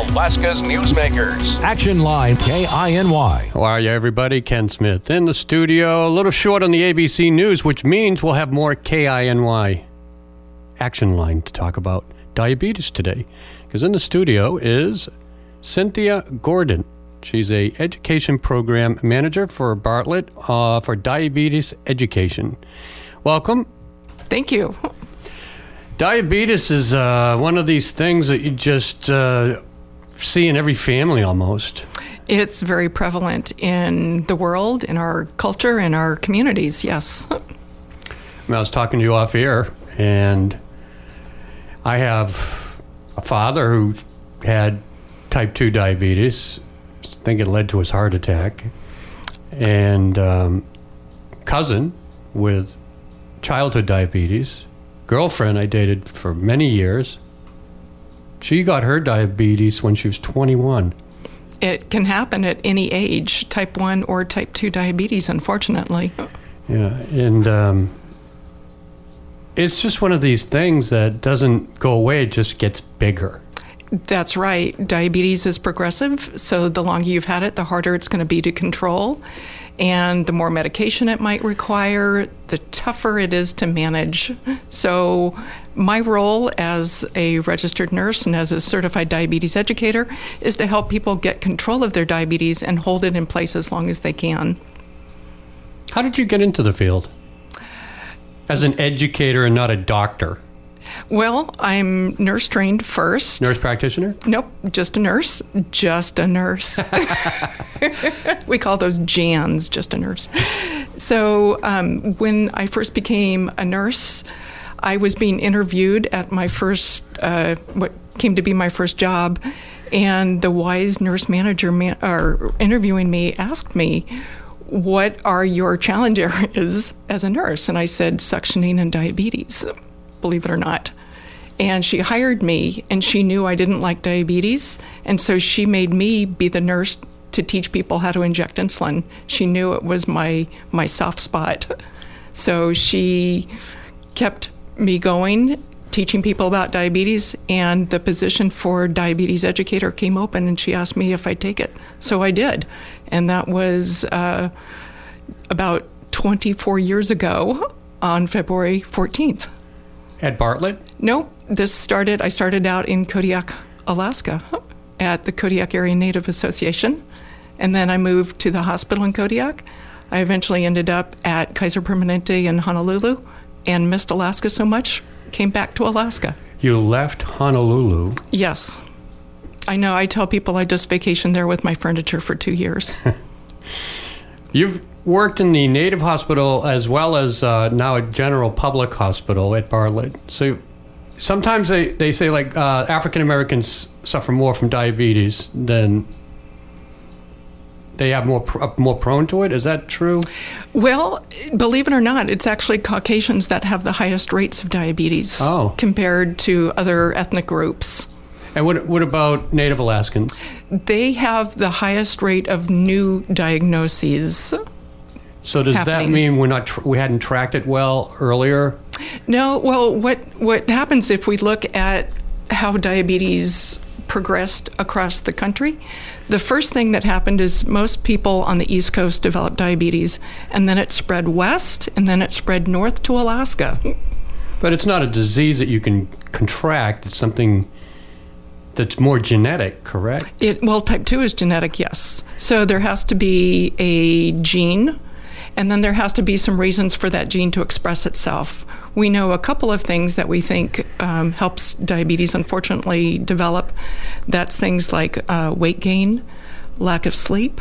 Alaska's newsmakers. Action Line KINY. How are you, everybody? Ken Smith in the studio. A little short on the ABC News, which means we'll have more KINY Action Line to talk about diabetes today. Because in the studio is Cynthia Gordon. She's a education program manager for Bartlett uh, for diabetes education. Welcome. Thank you. Diabetes is uh, one of these things that you just uh, see in every family almost. It's very prevalent in the world, in our culture, in our communities, yes. I, mean, I was talking to you off air, and I have a father who had type 2 diabetes. I think it led to his heart attack. And um, cousin with childhood diabetes girlfriend I dated for many years, she got her diabetes when she was 21. It can happen at any age, type 1 or type 2 diabetes, unfortunately. Yeah, and um, it's just one of these things that doesn't go away, it just gets bigger. That's right. Diabetes is progressive, so the longer you've had it, the harder it's going to be to control. And the more medication it might require, the tougher it is to manage. So, my role as a registered nurse and as a certified diabetes educator is to help people get control of their diabetes and hold it in place as long as they can. How did you get into the field? As an educator and not a doctor? Well, I'm nurse trained first. Nurse practitioner? Nope, just a nurse. Just a nurse. we call those Jans, just a nurse. So um, when I first became a nurse, I was being interviewed at my first, uh, what came to be my first job, and the wise nurse manager man- or interviewing me asked me, what are your challenge areas as a nurse? And I said, suctioning and diabetes believe it or not. And she hired me, and she knew I didn't like diabetes. And so she made me be the nurse to teach people how to inject insulin. She knew it was my, my soft spot. So she kept me going, teaching people about diabetes, and the position for diabetes educator came open, and she asked me if I'd take it. So I did. And that was uh, about 24 years ago on February 14th. At Bartlett? Nope. This started, I started out in Kodiak, Alaska, at the Kodiak Area Native Association. And then I moved to the hospital in Kodiak. I eventually ended up at Kaiser Permanente in Honolulu and missed Alaska so much, came back to Alaska. You left Honolulu? Yes. I know. I tell people I just vacationed there with my furniture for two years. You've worked in the Native Hospital as well as uh, now a general public hospital at Bartlett. So sometimes they, they say like uh, African Americans suffer more from diabetes than they have more pr- more prone to it. Is that true? Well, believe it or not, it's actually Caucasians that have the highest rates of diabetes oh. compared to other ethnic groups. And what, what about Native Alaskans? They have the highest rate of new diagnoses. So does happening. that mean we're not tr- we hadn't tracked it well earlier? No. Well, what what happens if we look at how diabetes progressed across the country? The first thing that happened is most people on the East Coast developed diabetes, and then it spread west, and then it spread north to Alaska. But it's not a disease that you can contract. It's something that's more genetic, correct? It well, type two is genetic, yes. So there has to be a gene and then there has to be some reasons for that gene to express itself. We know a couple of things that we think um, helps diabetes unfortunately develop. That's things like uh, weight gain, lack of sleep,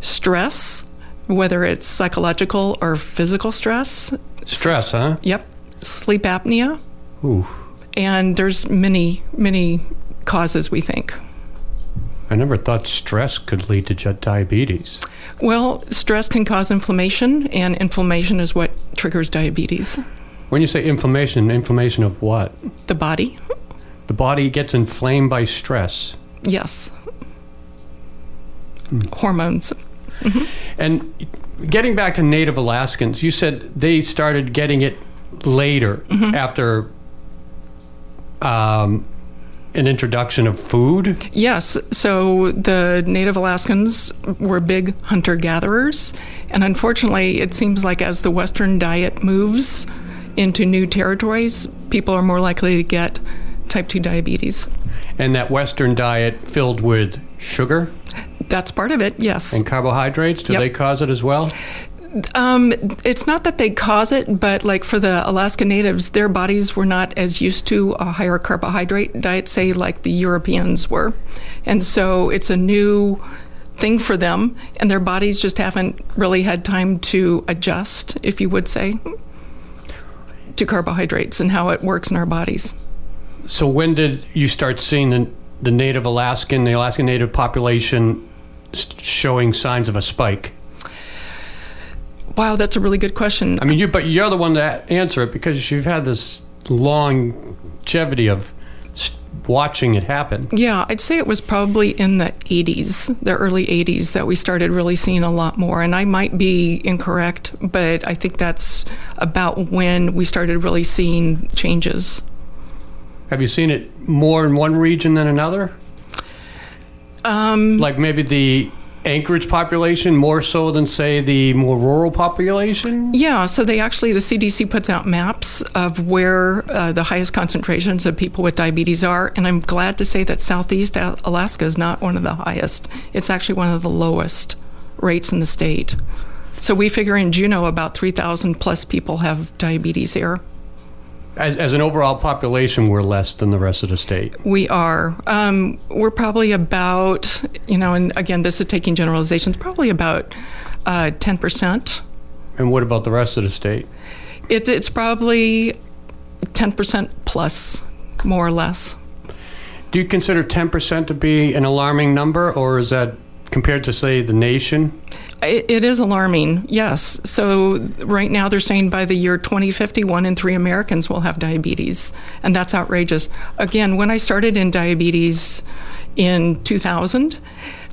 stress, whether it's psychological or physical stress. Stress, huh? Yep. Sleep apnea. Ooh. And there's many, many causes we think. I never thought stress could lead to diabetes. Well, stress can cause inflammation, and inflammation is what triggers diabetes. When you say inflammation, inflammation of what? The body. The body gets inflamed by stress. Yes. Mm. Hormones. Mm-hmm. And getting back to Native Alaskans, you said they started getting it later mm-hmm. after um, an introduction of food? Yes. So the Native Alaskans were big hunter gatherers. And unfortunately, it seems like as the Western diet moves into new territories, people are more likely to get type 2 diabetes. And that Western diet filled with sugar That's part of it, yes. and carbohydrates, do Yep. they cause it as well? Um, it's not that they cause it, but like for the Alaska Natives, their bodies were not as used to a higher carbohydrate diet, say, like the Europeans were. And so it's a new thing for them, and their bodies just haven't really had time to adjust, if you would say, to carbohydrates and how it works in our bodies. So when did you start seeing the, the Native Alaskan, the Alaskan Native population showing signs of a spike? Wow, that's a really good question. I mean, you but you're the one to answer it because you've had this longevity of watching it happen. Yeah, I'd say it was probably in the 80s, the early 80s, that we started really seeing a lot more. And I might be incorrect, but I think that's about when we started really seeing changes. Have you seen it more in one region than another? Um, like maybe the Anchorage population more so than say the more rural population. Yeah, so they actually, the CDC puts out maps of where uh, the highest concentrations of people with diabetes are. And I'm glad to say that Southeast Alaska is not one of the highest, it's actually one of the lowest rates in the state. So we figure in Juneau about 3,000 plus people have diabetes here. As, as an overall population, we're less than the rest of the state. We are. Um, we're probably about, you know, and again, this is taking generalizations, probably about uh, 10%. And what about the rest of the state? It, it's probably 10% plus, more or less. Do you consider 10% to be an alarming number, or is that compared to, say, the nation? It, is alarming, yes. So, right now they're saying by the year 2050, one in three Americans will have diabetes. And that's outrageous. Again, when I started in diabetes in 2000,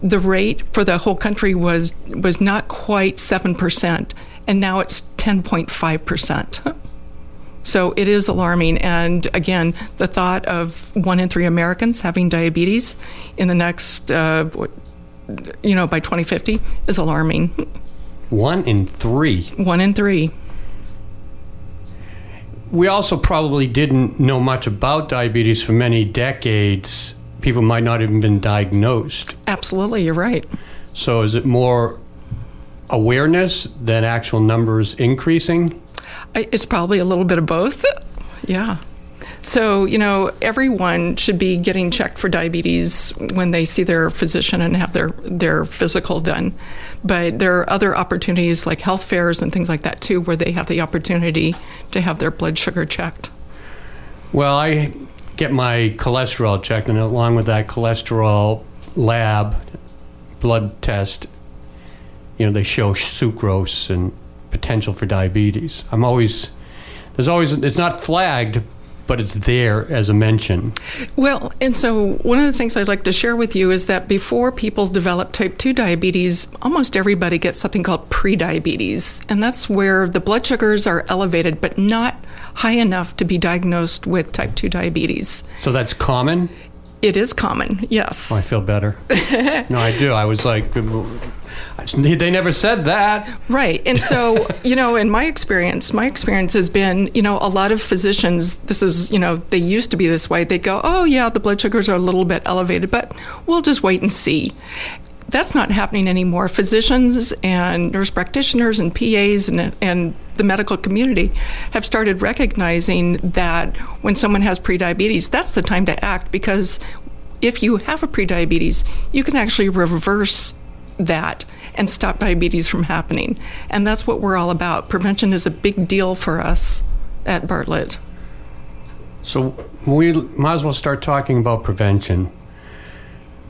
the rate for the whole country was, was not quite 7%, and now it's 10.5%. So it is alarming. And again, the thought of one in three Americans having diabetes in the next, uh, you know, by 2050 is alarming. One in three. One in three. We also probably didn't know much about diabetes for many decades. People might not have even been diagnosed. Absolutely, you're right. So is it more awareness than actual numbers increasing? It's probably a little bit of both. Yeah. So, you know, everyone should be getting checked for diabetes when they see their physician and have their, their physical done. But there are other opportunities like health fairs and things like that too, where they have the opportunity to have their blood sugar checked. Well, I get my cholesterol checked, and along with that cholesterol lab blood test, you know, they show sucrose and potential for diabetes. I'm always, there's always, it's not flagged, but it's there as a mention. Well, and so one of the things I'd like to share with you is that before people develop type 2 diabetes, almost everybody gets something called prediabetes. And that's where the blood sugars are elevated, but not high enough to be diagnosed with type 2 diabetes. So that's common. It is common, yes. Oh, I feel better. no, I do. I was like, they never said that. Right. And so, you know, in my experience, my experience has been, you know, a lot of physicians, this is, you know, they used to be this way. They'd go, oh, yeah, the blood sugars are a little bit elevated, but we'll just wait and see. That's not happening anymore. Physicians and nurse practitioners and PAs and, and the medical community have started recognizing that when someone has prediabetes, that's the time to act because if you have a prediabetes, you can actually reverse that and stop diabetes from happening. And that's what we're all about. Prevention is a big deal for us at Bartlett. So we might as well start talking about prevention.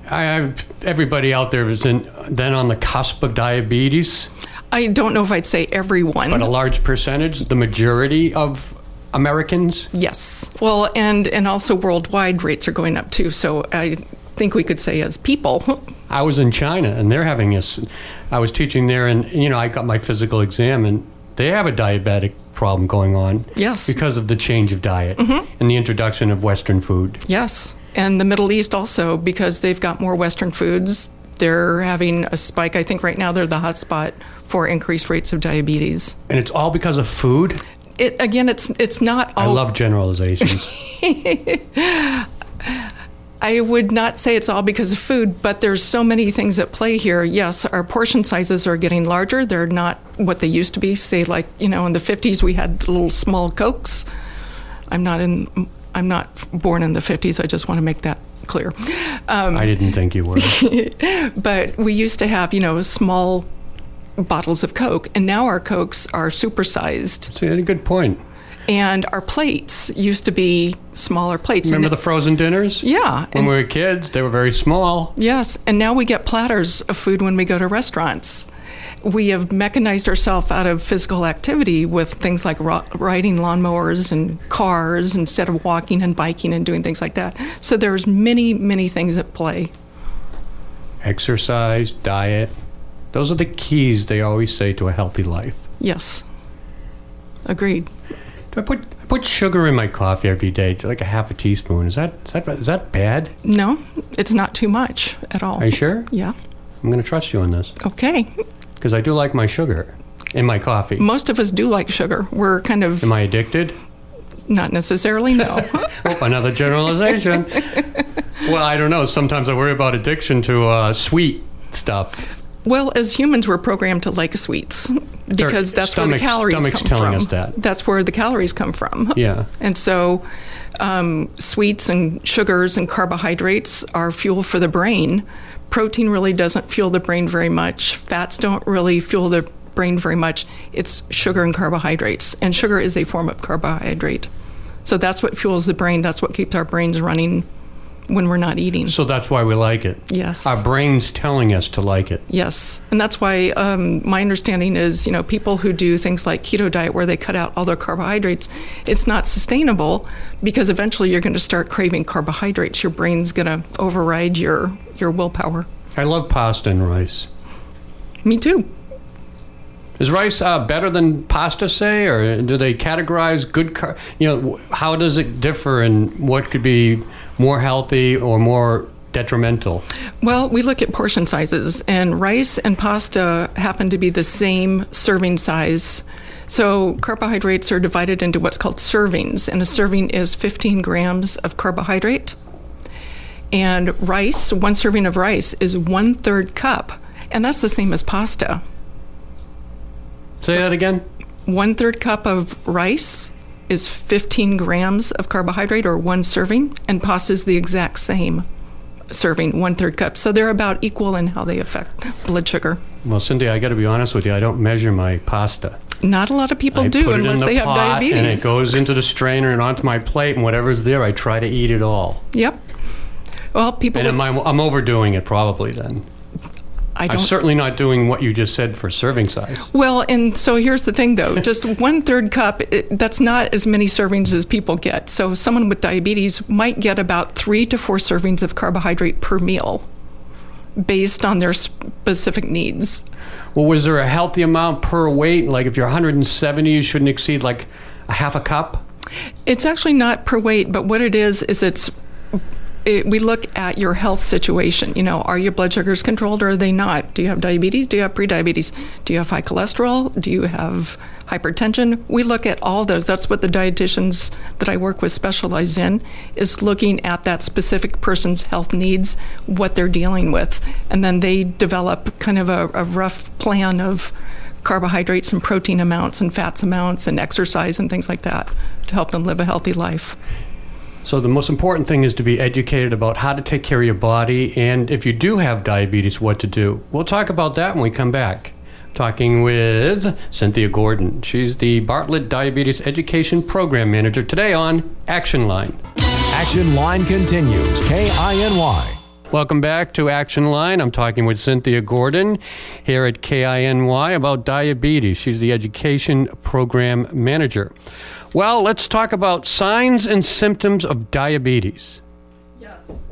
I, I, everybody out there is in, then on the cusp of diabetes, I don't know if I'd say everyone. but a large percentage, the majority of Americans. yes. Well, and and also worldwide rates are going up too. So I think we could say as people. I was in China and they're having this. I was teaching there, and you know, I got my physical exam, and they have a diabetic problem going on. Yes. Because of the change of diet mm-hmm. and the introduction of Western food. Yes. And the Middle East also, because they've got more Western foods, they're having a spike. I think right now they're the hotspot for increased rates of diabetes. And it's all because of food? It, again, it's it's not all. I love generalizations. I would not say it's all because of food, but there's so many things at play here. Yes, our portion sizes are getting larger. They're not what they used to be. Say, like you know, in the 50s we had little small cokes. I'm not in. I'm not born in the 50s. I just want to make that clear. Um, I didn't think you were. but we used to have, you know, small bottles of Coke, and now our Cokes are supersized. See, a good point. And our plates used to be smaller plates. Remember the frozen dinners? Yeah. When we were kids, they were very small. Yes, and now we get platters of food when we go to restaurants. We have mechanized ourselves out of physical activity with things like ro- riding lawnmowers and cars instead of walking and biking and doing things like that. So there's many, many things at play. Exercise, diet. Those are the keys they always say to a healthy life. Yes. Agreed. I put I put sugar in my coffee every day, like a half a teaspoon. Is that is that is that bad? No, it's not too much at all. Are you sure? Yeah. I'm going to trust you on this Okay. because I do like my sugar in my coffee. Most of us do like sugar. We're kind of Am I addicted? not necessarily, no. Oh, another generalization. well, I don't know. Sometimes I worry about addiction to uh, sweet stuff. Well, as humans, we're programmed to like sweets because that's where the calories come from. that. That's where the calories come from. Yeah. And so, um, sweets and sugars and carbohydrates are fuel for the brain. Protein really doesn't fuel the brain very much. Fats don't really fuel the brain very much. It's sugar and carbohydrates. And sugar is a form of carbohydrate. So that's what fuels the brain. That's what keeps our brains running when we're not eating. So that's why we like it. Yes. Our brain's telling us to like it. Yes, and that's why um, my understanding is, you know, people who do things like keto diet where they cut out all their carbohydrates, it's not sustainable because eventually you're going to start craving carbohydrates. Your brain's going to override your your willpower. I love pasta and rice. Me too. Is rice uh, better than pasta, say, or do they categorize good? Car- you know, how does it differ, and what could be more healthy or more detrimental? Well, we look at portion sizes, and rice and pasta happen to be the same serving size. So, carbohydrates are divided into what's called servings, and a serving is 15 grams of carbohydrate. And rice, one serving of rice, is one third cup, and that's the same as pasta. Say that again. One third cup of rice is 15 grams of carbohydrate, or one serving, and pasta is the exact same serving, one third cup. So they're about equal in how they affect blood sugar. Well, Cindy, I got to be honest with you. I don't measure my pasta. Not a lot of people I do unless the they have diabetes. and it goes into the strainer and onto my plate, and whatever's there, I try to eat it all. Yep. Well, people. And Would, I, I'm overdoing it probably then. I I'm certainly not doing what you just said for serving size. Well, and so here's the thing, though. Just one third cup. It, that's not as many servings as people get. So someone with diabetes might get about three to four servings of carbohydrate per meal, based on their specific needs. Well, was there a healthy amount per weight? Like if you're 170, you shouldn't exceed like a half a cup? It's actually not per weight, but what it is is it's it, we look at your health situation. You know, are your blood sugars controlled or are they not? Do you have diabetes? Do you have prediabetes? Do you have high cholesterol? Do you have hypertension? We look at all those. That's what the dietitians that I work with specialize in is looking at that specific person's health needs, what they're dealing with, and then they develop kind of a, a rough plan of carbohydrates and protein amounts and fats amounts and exercise and things like that to help them live a healthy life. So the most important thing is to be educated about how to take care of your body and if you do have diabetes, what to do. We'll talk about that when we come back. Talking with Cynthia Gordon. She's the Bartlett Diabetes Education Program Manager today on Action Line. Action Line continues. KINY. Welcome back to Action Line. I'm talking with Cynthia Gordon here at KINY about diabetes. She's the Education Program Manager. Well, let's talk about signs and symptoms of diabetes. Yes.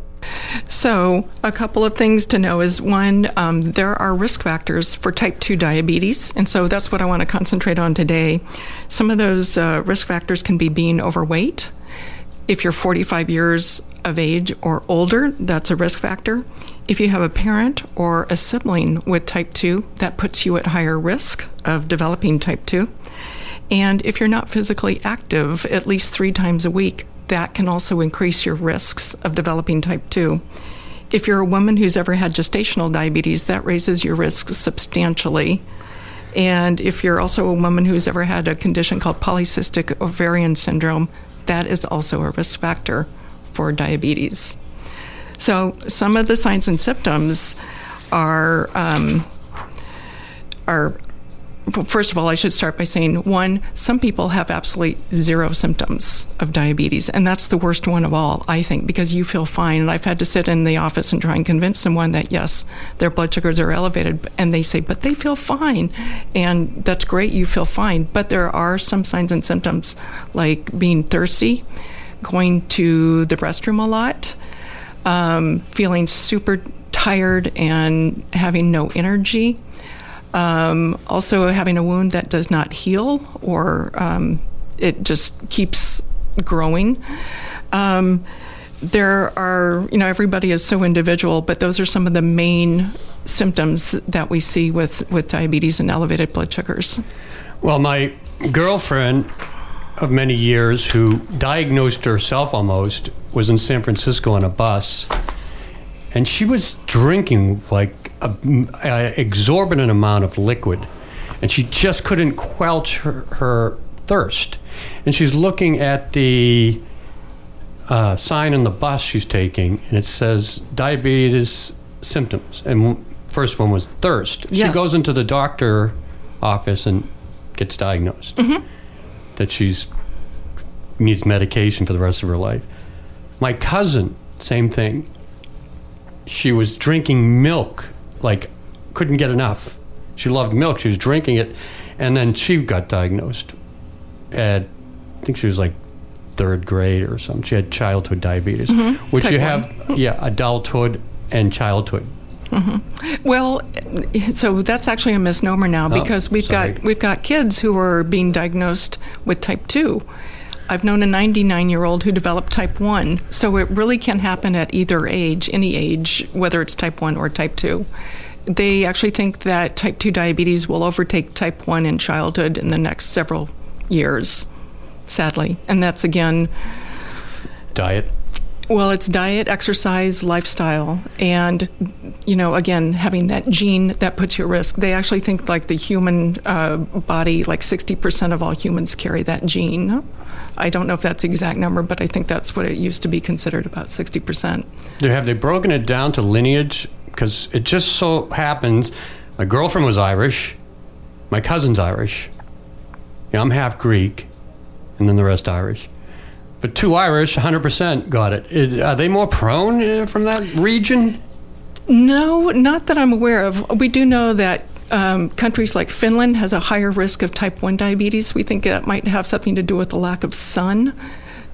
So, a couple of things to know is one, um, there are risk factors for type 2 diabetes, and so that's what I want to concentrate on today. Some of those uh, risk factors can be being overweight, If you're 45 years of age or older, that's a risk factor. If you have a parent or a sibling with type 2, that puts you at higher risk of developing type 2. And if you're not physically active at least three times a week, that can also increase your risks of developing type 2. If you're a woman who's ever had gestational diabetes, that raises your risks substantially. And if you're also a woman who's ever had a condition called polycystic ovarian syndrome, that is also a risk factor for diabetes. So, some of the signs and symptoms are um, are first of all, I should start by saying one, some people have absolutely zero symptoms of diabetes, and that's the worst one of all, I think, because you feel fine. And I've had to sit in the office and try and convince someone that yes, their blood sugars are elevated, and they say, but they feel fine. And that's great, you feel fine. But there are some signs and symptoms like being thirsty, going to the restroom a lot, um, feeling super tired and having no energy um, also, having a wound that does not heal or um, it just keeps growing. Um, there are, you know, everybody is so individual, but those are some of the main symptoms that we see with, with diabetes and elevated blood sugars. Well, my girlfriend of many years, who diagnosed herself almost, was in San Francisco on a bus, and she was drinking like a, exorbitant amount of liquid, and she just couldn't quelch her, her thirst. And she's looking at the uh, sign on the bus she's taking, and it says diabetes symptoms. And first one was thirst. Yes. She goes into the doctor office and gets diagnosed mm-hmm. that she's needs medication for the rest of her life. My cousin, same thing. She was drinking milk like couldn't get enough. She loved milk. She was drinking it, and then she got diagnosed. At I think she was like third grade or something. She had childhood diabetes, mm-hmm. which Type you one. have, yeah, adulthood and childhood. Mm-hmm. Well, so that's actually a misnomer now Oh, because we've sorry. got we've got kids who are being diagnosed with type two. I've known a 99 year old who developed type 1. So it really can happen at either age, any age, whether it's type 1 or type 2. They actually think that type 2 diabetes will overtake type 1 in childhood in the next several years, sadly. And that's again, Diet. well, it's diet, exercise, lifestyle, and you know, again, having that gene that puts you at risk. They actually think like the human uh, body, like sixty percent of all humans carry that gene. I don't know if that's the exact number, but I think that's what it used to be considered about sixty percent. Have they broken it down to lineage? Because it just so happens my girlfriend was Irish, my cousin's Irish. Yeah, I'm half Greek, and then the rest Irish. But two Irish, 100% got it. Is, are they more prone uh, from that region? No, not that I'm aware of. We do know that um, countries like Finland has a higher risk of type 1 diabetes. We think that might have something to do with the lack of sun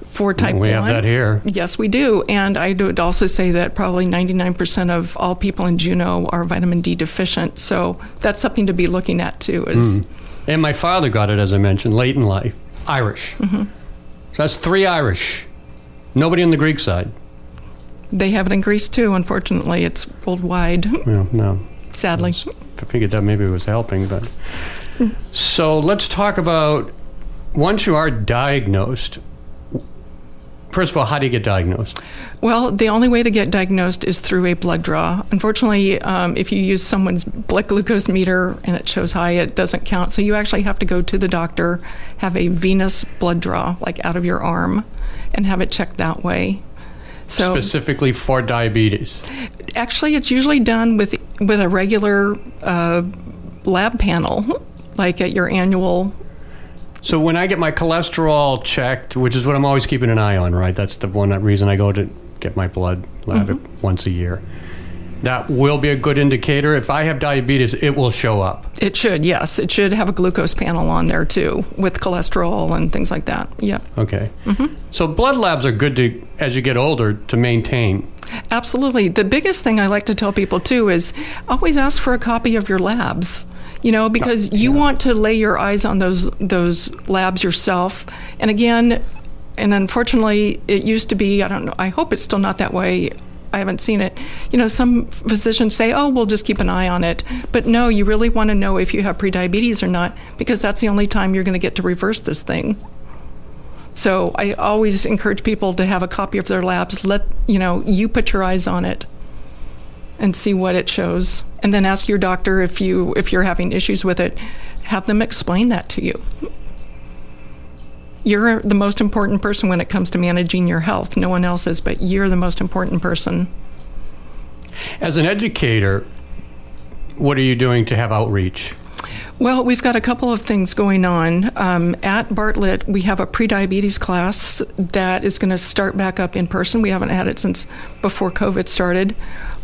for type we 1. have that here. Yes, we do. And I would also say that probably 99% of all people in Juneau are vitamin D deficient. So that's something to be looking at too. Is And my father got it, as I mentioned, late in life. Irish. So that's three Irish. Nobody on the Greek side. they have it in Greece too. Unfortunately, it's worldwide. Well, no. Sadly, I figured that maybe it was helping, but. So let's talk about once you are diagnosed. First of all, how do you get diagnosed? Well, the only way to get diagnosed is through a blood draw. Unfortunately, um, if you use someone's blood glucose meter and it shows high, it doesn't count. So you actually have to go to the doctor, have a venous blood draw, like out of your arm, and have it checked that way. So Specifically for diabetes. actually, it's usually done with with a regular uh, lab panel, like at your annual. So when I get my cholesterol checked, which is what I'm always keeping an eye on, right? That's the one reason I go to get my blood lab once a year. That will be a good indicator. If I have diabetes, it will show up. It should, yes, it should have a glucose panel on there too, with cholesterol and things like that. Yep. Okay. Mm-hmm. So blood labs are good to, as you get older, to maintain. Absolutely. The biggest thing I like to tell people too is always ask for a copy of your labs. You know, because you want to lay your eyes on those those labs yourself. And again, and unfortunately, it used to be. I don't know. I hope it's still not that way. I haven't seen it. You know, some physicians say, "Oh, we'll just keep an eye on it," but no, you really want to know if you have prediabetes or not because that's the only time you're going to get to reverse this thing. So I always encourage people to have a copy of their labs. Let you know you put your eyes on it and see what it shows, and then ask your doctor if you if you're having issues with it. Have them explain that to you. You're the most important person when it comes to managing your health. No one else is, but you're the most important person. As an educator, what are you doing to have outreach? Well, we've got a couple of things going on. Um, at Bartlett, we have a prediabetes class that is going to start back up in person. We haven't had it since before COVID started.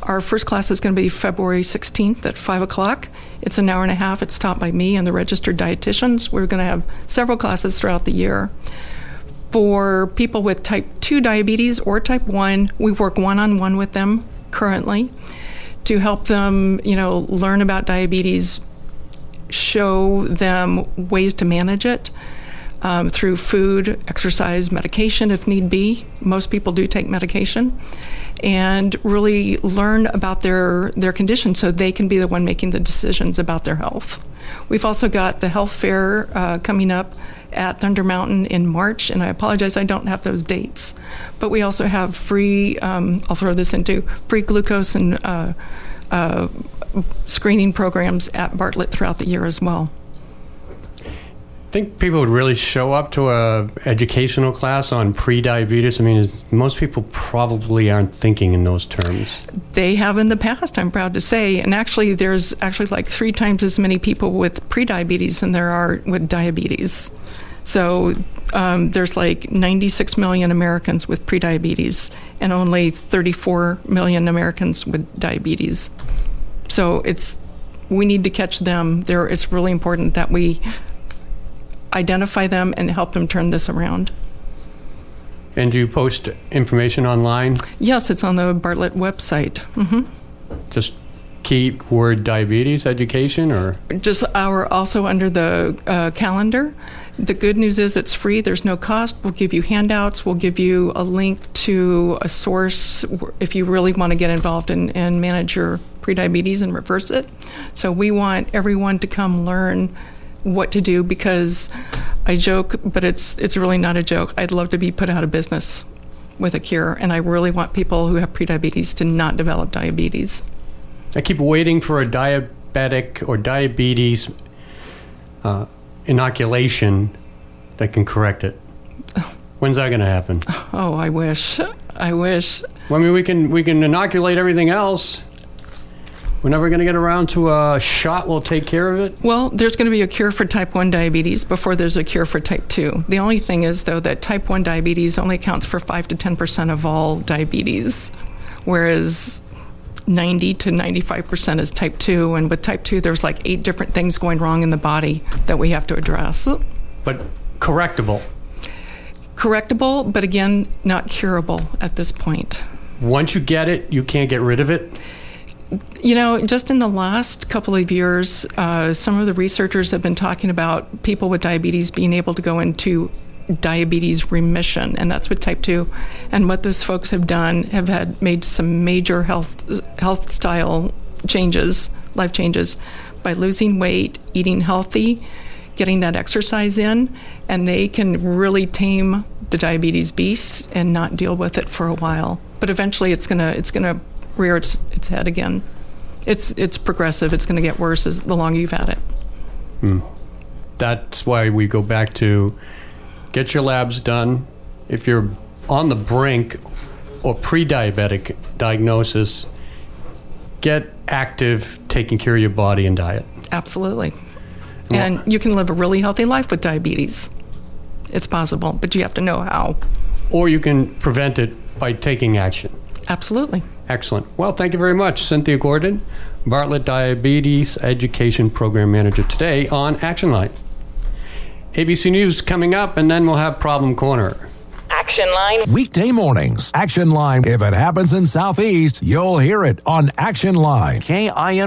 Our first class is going to be February 16th at 5 o'clock. It's an hour and a half. It's taught by me and the registered dietitians. We're going to have several classes throughout the year. For people with type 2 diabetes or type 1, we work one on one with them currently to help them, you know, learn about diabetes, show them ways to manage it um, through food, exercise, medication if need be. Most people do take medication. And really learn about their, their condition so they can be the one making the decisions about their health. We've also got the health fair uh, coming up at Thunder Mountain in March, and I apologize I don't have those dates. But we also have free, um, I'll throw this into free glucose and uh, uh, screening programs at Bartlett throughout the year as well. Think people would really show up to a educational class on pre-diabetes. I mean, most people probably aren't thinking in those terms. They have in the past, I'm proud to say, and actually, there's actually like three times as many people with pre-diabetes than there are with diabetes. So um, there's like 96 million Americans with prediabetes and only 34 million Americans with diabetes. So it's we need to catch them. There, it's really important that we identify them and help them turn this around. And do you post information online? Yes, it's on the Bartlett website. hmm Just keyword diabetes education, or Just our also under the uh, calendar. The good news is it's free. There's no cost. We'll give you handouts. We'll give you a link to a source if you really want to get involved and, and manage your prediabetes and reverse it. So we want everyone to come learn what to do because I joke, but it's it's really not a joke. I'd love to be put out of business with a cure, and I really want people who have prediabetes to not develop diabetes. I keep waiting for a diabetic or diabetes uh, inoculation that can correct it. When's that going to happen? Oh, I wish. I wish. Well, I mean, we can we can inoculate everything else. We're never going to get around to a shot. We'll take care of it. Well, there's going to be a cure for type 1 diabetes before there's a cure for type 2. The only thing is, though, that type 1 diabetes only accounts for 5 to 10% of all diabetes, whereas 90 to 95% is type 2. And with type 2, there's like eight different things going wrong in the body that we have to address. But correctable. Correctable, but again, not curable at this point. Once you get it, you can't get rid of it. You know, just in the last couple of years, uh, some of the researchers have been talking about people with diabetes being able to go into diabetes remission, and that's with type two. And what those folks have done have had made some major health health style changes, life changes, by losing weight, eating healthy, getting that exercise in, and they can really tame the diabetes beast and not deal with it for a while. But eventually, it's gonna it's gonna rear its its head again. It's it's progressive. It's going to get worse as the longer you've had it. Hmm. That's why we go back to get your labs done. If you're on the brink or pre-diabetic diagnosis, get active, taking care of your body and diet. Absolutely. And you can live a really healthy life with diabetes. It's possible, but you have to know how. Or you can prevent it by taking action. Absolutely. Excellent. Well, thank you very much, Cynthia Gordon, Bartlett Diabetes Education Program Manager, today on Action Line. ABC News coming up, and then we'll have Problem Corner. Action line. Weekday mornings. Action Line. If it happens in Southeast, you'll hear it on Action Line. KINY.